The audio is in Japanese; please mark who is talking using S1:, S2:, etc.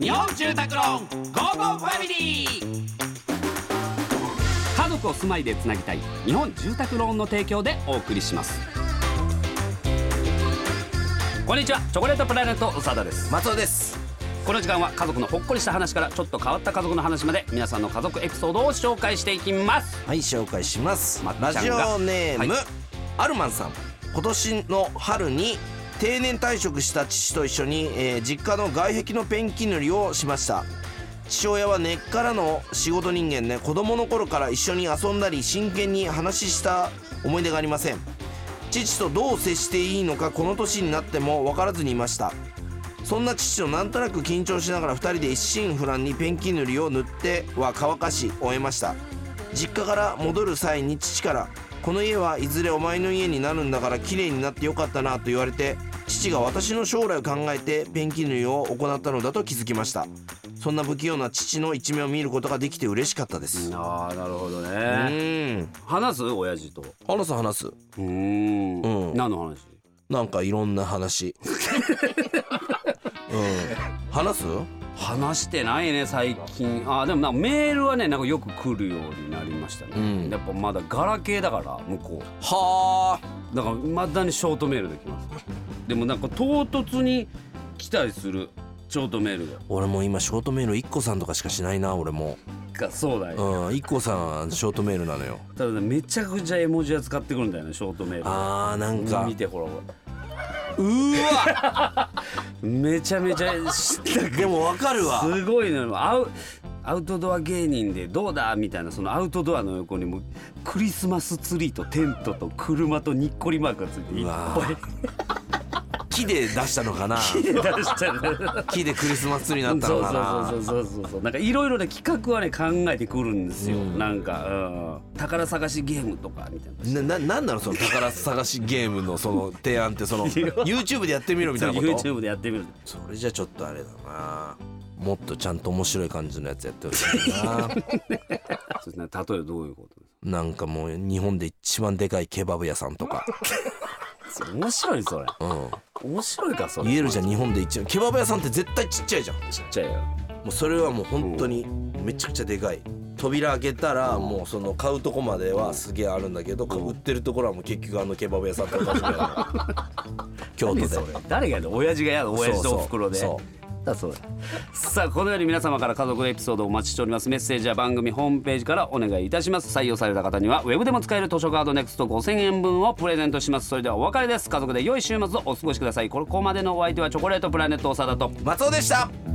S1: 日本住宅ローンゴーゴーファミリー。家族を住まいでつなぎたい日本住宅ローンの提供でお送りします。こんにちはチョコレートプラネット長田です。
S2: 松尾です。
S1: この時間は家族のほっこりした話からちょっと変わった家族の話まで皆さんの家族エピソードを紹介していきます。
S2: はい紹介します。
S1: まっ
S2: ラジ
S1: ちゃんが。
S2: オネーム、
S1: はい。
S2: アルマンさん。今年の春に定年退職した父と一緒に、えー実家の外壁のペンキ塗りをしました。父親は根っからの仕事人間で子供の頃から一緒に遊んだり真剣に話した思い出がありません。父とどう接していいのかこの年になっても分からずにいました。そんな父となんとなく緊張しながら2人で一心不乱にペンキ塗りを塗っては乾かし終えました。実家から戻る際に父から「この家はいずれお前の家になるんだから綺麗になってよかったな」と言われて父が私の将来を考えてペンキ塗りを行ったのだと気づきました。そんな不器用な父の一面を見ることができて嬉しかったです。
S1: ああなるほど
S2: う
S1: ね話す？親父と。
S2: 話す話す。
S1: うーん。
S2: うん。
S1: 何の話？
S2: なんかいろんな話。うん。話す？
S1: 話してないね最近。あーでもなメールはねなんかよく来るようになりましたね、
S2: うん。
S1: やっぱまだガラケーだから向こ
S2: はあ。
S1: うだからまだにショートメールできます。でもなんか唐突に来たりするショートメールが
S2: 俺も今ショートメール IKKO さんとかしかしないな俺も。
S1: がそうだ
S2: う
S1: よ、
S2: ん IKKO さんショートメールなのよ。
S1: ただねめちゃくちゃ絵文字は使ってくるんだよねショートメール。
S2: あーなんか。
S1: 見てほらほ
S2: うわ。
S1: らめちゃめちゃし
S2: でもわかるわ。
S1: すごいのよ。アウアウトドア芸人でどうだみたいなそのアウトドアの横にもクリスマスツリーとテントと車とにっこりマークがついていっぱい
S2: 木で出したのかな？
S1: 出してる
S2: 木でクリスマスツリーになったのかな？
S1: そうそうそうそうそうそうなんかいろいろね企画はね考えてくるんですよ、
S2: うん。
S1: なんか、うん、宝探しゲームとかみたいな。
S2: なななんなの？その宝探しゲームのその提案ってその YouTube でやってみろみたいなこと
S1: ？YouTube でやってみる。
S2: それじゃちょっとあれだな。もっとちゃんと面白い感じのやつやってほしいな。
S1: ね。例えばどういうことです
S2: なんかもう日本で一番でかいケバブ屋さんとか、
S1: か面白いそれ。
S2: うん、
S1: 面白いかそれ。
S2: 言えるじゃん日本で一番。ケバブ屋さんって絶対ちっちゃいじゃん。
S1: ちっちゃいよ。
S2: もうそれはもう本当にめちゃくちゃでかい。扉開けたらもうその買うとこまではすげえあるんだけど売ってるところはもう結局あのケバブ屋さんと同じぐらい。の京都で。
S1: それ誰がやるの？親父がやるの？親父とお袋で。
S2: そう。そう
S1: だそうだ。さあこのように皆様から家族エピソードをお待ちしております。メッセージは番組ホームページからお願いいたします。採用された方にはウェブでも使える図書カードネクスト5000円分をプレゼントします。それではお別れです。家族で良い週末をお過ごしください。ここまでのお相手はチョコレートプラネット長田と
S2: 松尾でした。